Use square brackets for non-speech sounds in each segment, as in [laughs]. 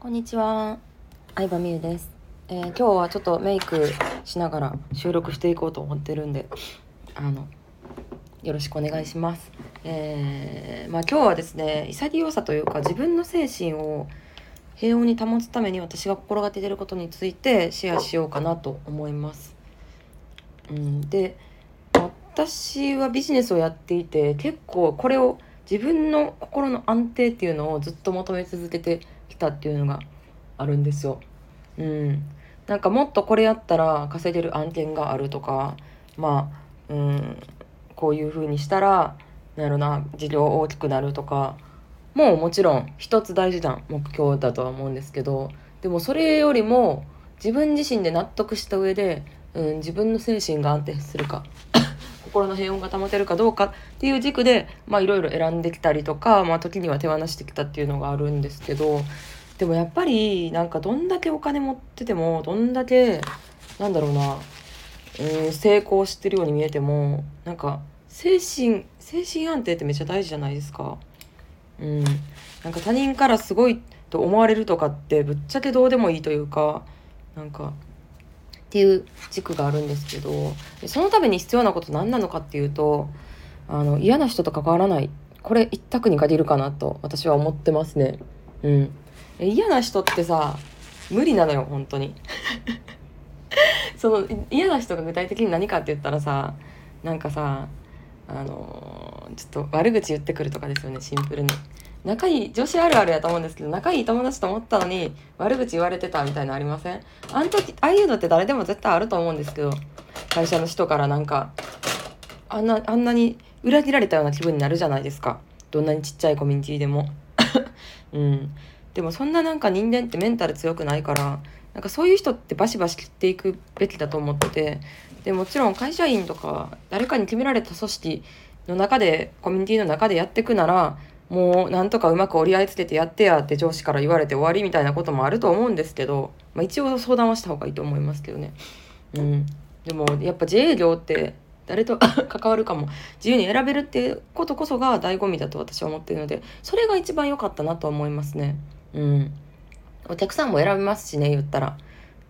こんにちは、相葉美優です、えー今日はちょっとメイクしながら収録していこうと思ってるんで、あのよろしくお願いします。えーまあ今日はですね、潔さというか自分の精神を平穏に保つために私が心がけてることについてシェアしようかなと思います。うん、で、私はビジネスをやっていて結構これを自分の心の安定っていうのをずっと求め続けてきたっていうのがあるんですよ。うん、なんかもっとこれやったら稼げる案件があるとかまあ、うん、こういう風にしたらなんやろな事業大きくなるとかもうもちろん一つ大事な目標だとは思うんですけどでもそれよりも自分自身で納得した上で、うん、自分の精神が安定するか。心の平穏が保てるかどうかっていう軸でいろいろ選んできたりとか、まあ、時には手放してきたっていうのがあるんですけどでもやっぱりなんかどんだけお金持っててもどんだけなんだろうな、うん、成功してるように見えてもなんか精神精神安定ってめっちゃ大事じゃないですか。うん、なんか他人からすごいと思われるとかってぶっちゃけどうでもいいというかなんかっていう軸があるんですけどそのために必要なこと何なのかっていうとあの嫌な人と関わらないこれ一択に限るかなと私は思ってますね。うん、え嫌な人ってさ無理なのよ本当に。[laughs] その嫌な人が具体的に何かって言ったらさなんかさあのーちょっと悪口言ってくるとかですよねシンプルに。仲いい女子あるあるやと思うんですけど仲いい友達と思ったのに悪口言われてたみたいなありません？あん時ああいうのって誰でも絶対あると思うんですけど会社の人からなんかあんなあんなに裏切られたような気分になるじゃないですか。どんなにちっちゃいコミュニティでも。[laughs] うん、でもそんななんか人間ってメンタル強くないからなんかそういう人ってバシバシ切っていくべきだと思っててでもちろん会社員とか誰かに決められた組織の中でコミュニティの中でやっていくならもうなんとかうまく折り合いつけてやってやって上司から言われて終わりみたいなこともあると思うんですけど、まあ、一応相談はした方がいいと思いますけどね。うん、でもやっぱ自営業って誰と [laughs] 関わるかも自由に選べるっていうことこそが醍醐味だと私は思っているのでそれが一番良かったなと思いますね。うん、お客さんも選べますしね言ったら。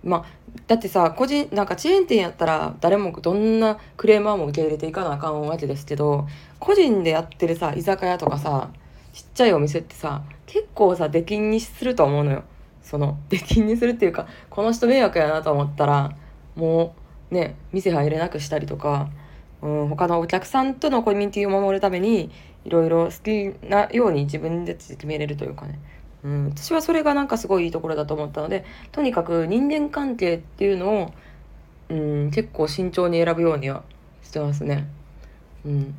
まあ、だってさ個人なんかチェーン店やったら誰もどんなクレーマーも受け入れていかなあかんわけですけど個人でやってるさ居酒屋とかさちっちゃいお店ってさ結構さ出禁にすると思うのよ。その出禁にするっていうかこの人迷惑やなと思ったらもうね店入れなくしたりとか、うん、他のお客さんとのコミュニティを守るためにいろいろ好きなように自分で決めれるというかね、うん、私はそれがなんかすごいいいところだと思ったのでとにかく人間関係っていうのを、うん、結構慎重に選ぶようにはしてますね。うん、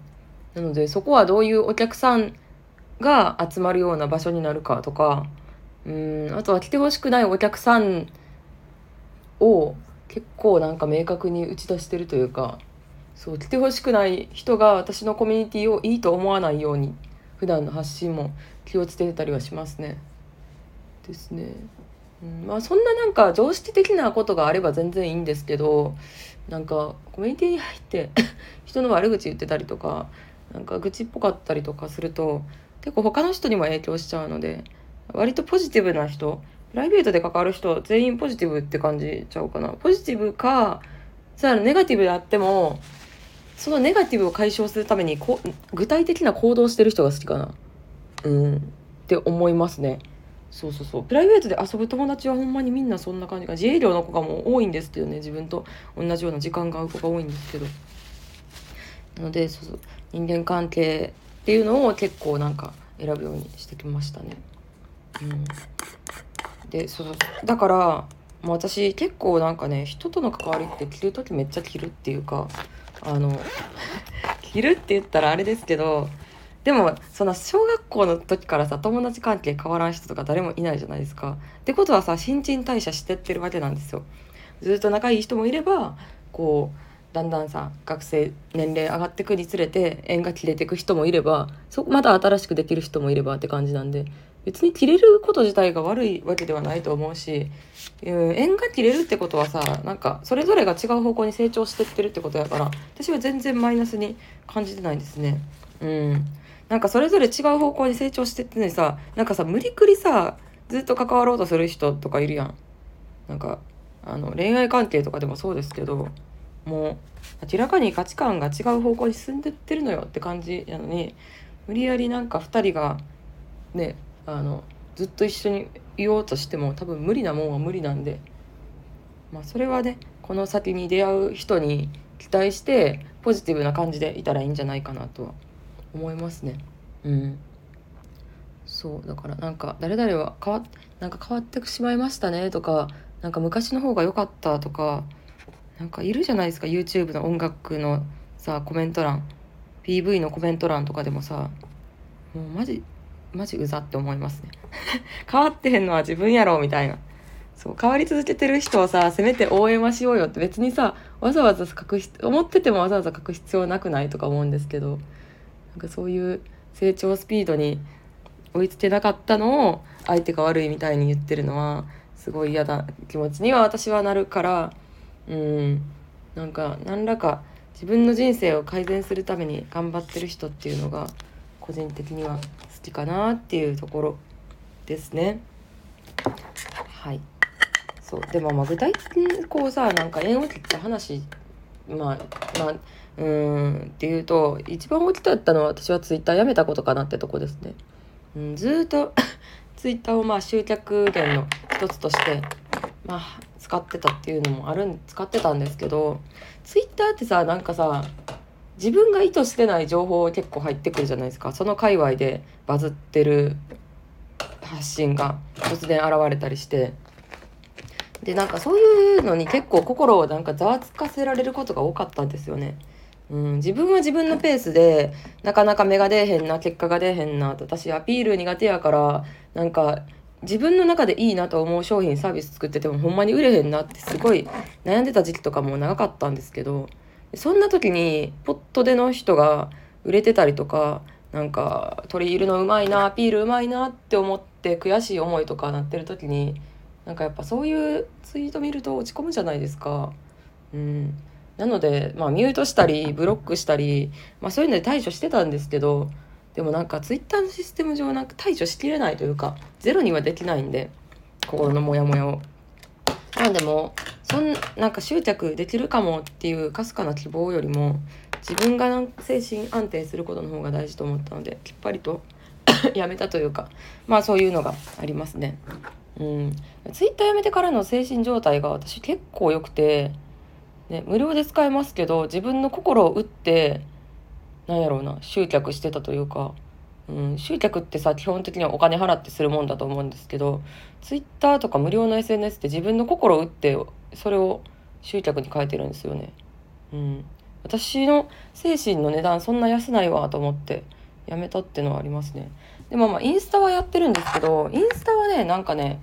なのでそこはどういうお客さんが集まるような場所になるかとかうんあとは来てほしくないお客さんを結構なんか明確に打ち出してるというかそう来てほしくない人が私のコミュニティをいいと思わないように普段の発信も気をつけてたりはしますね。ですね。うん、まあそんななんか常識的なことがあれば全然いいんですけどなんかコミュニティに入って [laughs] 人の悪口言ってたりとかなんか愚痴っぽかったりとかすると結構他の人にも影響しちゃうので割とポジティブな人プライベートで関わる人全員ポジティブって感じちゃうかな。ポジティブかさあネガティブであってもそのネガティブを解消するためにこ具体的な行動してる人が好きかな。うん。って思いますね。そうそうそう。プライベートで遊ぶ友達はほんまにみんなそんな感じか自営業の子がもう多いんですけどね自分と。同じような時間が合う子が多いんですけど。なのでそうそう。人間関係っていうのを結構なんか選ぶようにしてきましたね。うん、でそうだからもう私結構なんかね人との関わりって着る時めっちゃ着るっていうかあの [laughs] 着るって言ったらあれですけどでもその小学校の時からさ友達関係変わらん人とか誰もいないじゃないですか。ってことはさ新陳代謝してってるわけなんですよ。ずっと仲いい人もいればこうだんだんさ学生年齢上がってくにつれて縁が切れていく人もいればそまた新しくできる人もいればって感じなんで別に切れること自体が悪いわけではないと思うし、うん、縁が切れるってことはさなんかそれぞれが違う方向に成長してってるってことやから私は全然マイナスに感じてないですね。うんなんかそれぞれ違う方向に成長してってのにさなんかさ無理くりさずっと関わろうとする人とかいるやんなんかあの恋愛関係とかでもそうですけどもう明らかに価値観が違う方向に進んでってるのよって感じなのに無理やりなんか2人がねあのずっと一緒にいようとしても多分無理なもんは無理なんでまあそれはねこの先に出会う人に期待してポジティブな感じでいたらいいんじゃないかなとは思いますね。うんそうだからなんか誰々は変わなんか変わってしまいましたねとかなんか昔の方が良かったとかなんかいるじゃないですか YouTube の音楽のさコメント欄。PV のコメント欄とかでもさもうマジマジうざって思いますね。[laughs] 変わってへんのは自分やろみたいな。そう変わり続けてる人をさせめて応援はしようよって別にさわざわざ書く思っててもわざわざ書く必要なくないとか思うんですけど。なんかそういう成長スピードに追いつけなかったのを相手が悪いみたいに言ってるのはすごい嫌な気持ちには私はなるからうんなんか何らか自分の人生を改善するために頑張ってる人っていうのが個人的には好きかなっていうところですね。はいそうでもまあ具体的にこうさなんか縁を切った話まあまあうんっていうと一番大きかったのは私はツイッターやめたことかなってとこですね。うん、ずっとツイッターをまあ集客源の一つとしてまあ使ってたっていうのもあるん使ってたんですけどツイッターってさなんかさ自分が意図してない情報結構入ってくるじゃないですかその界隈でバズってる発信が突然現れたりしてでなんかそういうのに結構心をなんかざわつかせられることが多かったんですよね。うん、自分は自分のペースでなかなか芽が出えへんな結果が出えへんな私アピール苦手やからなんか自分の中でいいなと思う商品サービス作っててもほんまに売れへんなってすごい悩んでた時期とかも長かったんですけどそんな時にポットでの人が売れてたりとかなんか取り入るのうまいなアピールうまいなって思って悔しい思いとかなってる時になんかやっぱそういうツイート見ると落ち込むじゃないですか。うん、なので、まあ、ミュートしたりブロックしたり、まあ、そういうので対処してたんですけどでもなんかツイッターのシステム上なんか対処しきれないというかゼロにはできないんで心のモヤモヤを。まあでもそんなんか執着できるかもっていうかすかな希望よりも自分が精神安定することの方が大事と思ったのできっぱりと [coughs] やめたというかまあそういうのがありますね。うん、ツイッターやめてからの精神状態が私結構良くて、ね、無料で使えますけど自分の心を打ってなんやろうな集客してたというか、うん、集客ってさ基本的にはお金払ってするもんだと思うんですけどツイッターとか無料の SNS って自分の心を打ってそれを集客に変えてるんですよね。うん、私の精神の値段そんな安ないわと思ってやめたっていうのはありますね。でもまあインスタはやってるんですけどインスタはねなんかね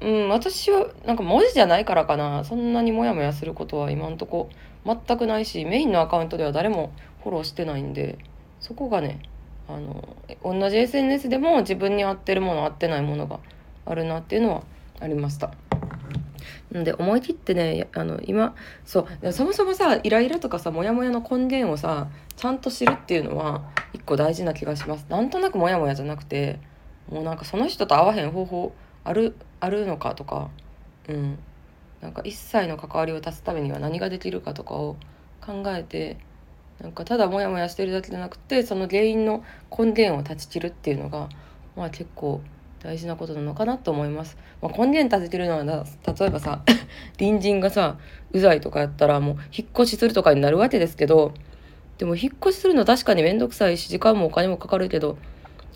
うん私はなんか文字じゃないからかなそんなにモヤモヤすることは今んとこ全くないしメインのアカウントでは誰もフォローしてないんでそこがねあの同じ SNS でも自分に合ってるもの合ってないものがあるなっていうのはありました。なんで思い切ってねあの今そうそもそもさイライラとかさモヤモヤの根源をさちゃんと知るっていうのは一個大事な気がしますなんとなくモヤモヤじゃなくてもうなんかその人と会わへん方法あるあるのかとかうんなんか一切の関わりを足すためには何ができるかとかを考えてなんかただモヤモヤしてるだけじゃなくてその原因の根源を断ち切るっていうのがまあ結構大事なことなのかなと思います。まあ、根源立ててるのは例えばさ [laughs] 隣人がさうざいとかやったらもう引っ越しするとかになるわけですけどでも引っ越しするの確かに面倒くさいし時間もお金もかかるけど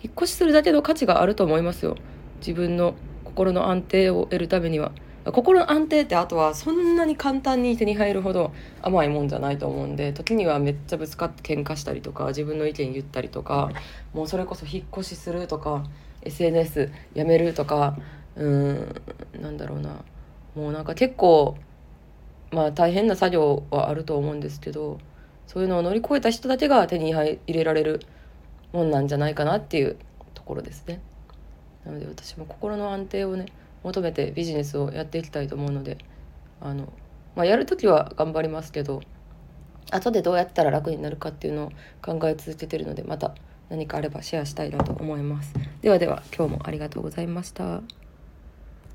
引っ越しするだけの価値があると思いますよ自分の心の安定を得るためには。心の安定ってあとはそんなに簡単に手に入るほど甘いもんじゃないと思うんで時にはめっちゃぶつかって喧嘩したりとか自分の意見言ったりとかもうそれこそ引っ越しするとか SNS やめるとかうんなんだろうなもうなんか結構まあ大変な作業はあると思うんですけどそういうのを乗り越えた人だけが手に入れられるもんなんじゃないかなっていうところですね。なので私も心の安定をね求めてビジネスをやっていきたいと思うのであの、まあ、やる時は頑張りますけど後でどうやったら楽になるかっていうのを考え続けてるのでまた何かあればシェアしたいなと思います。ではでは今日もありがとうございました。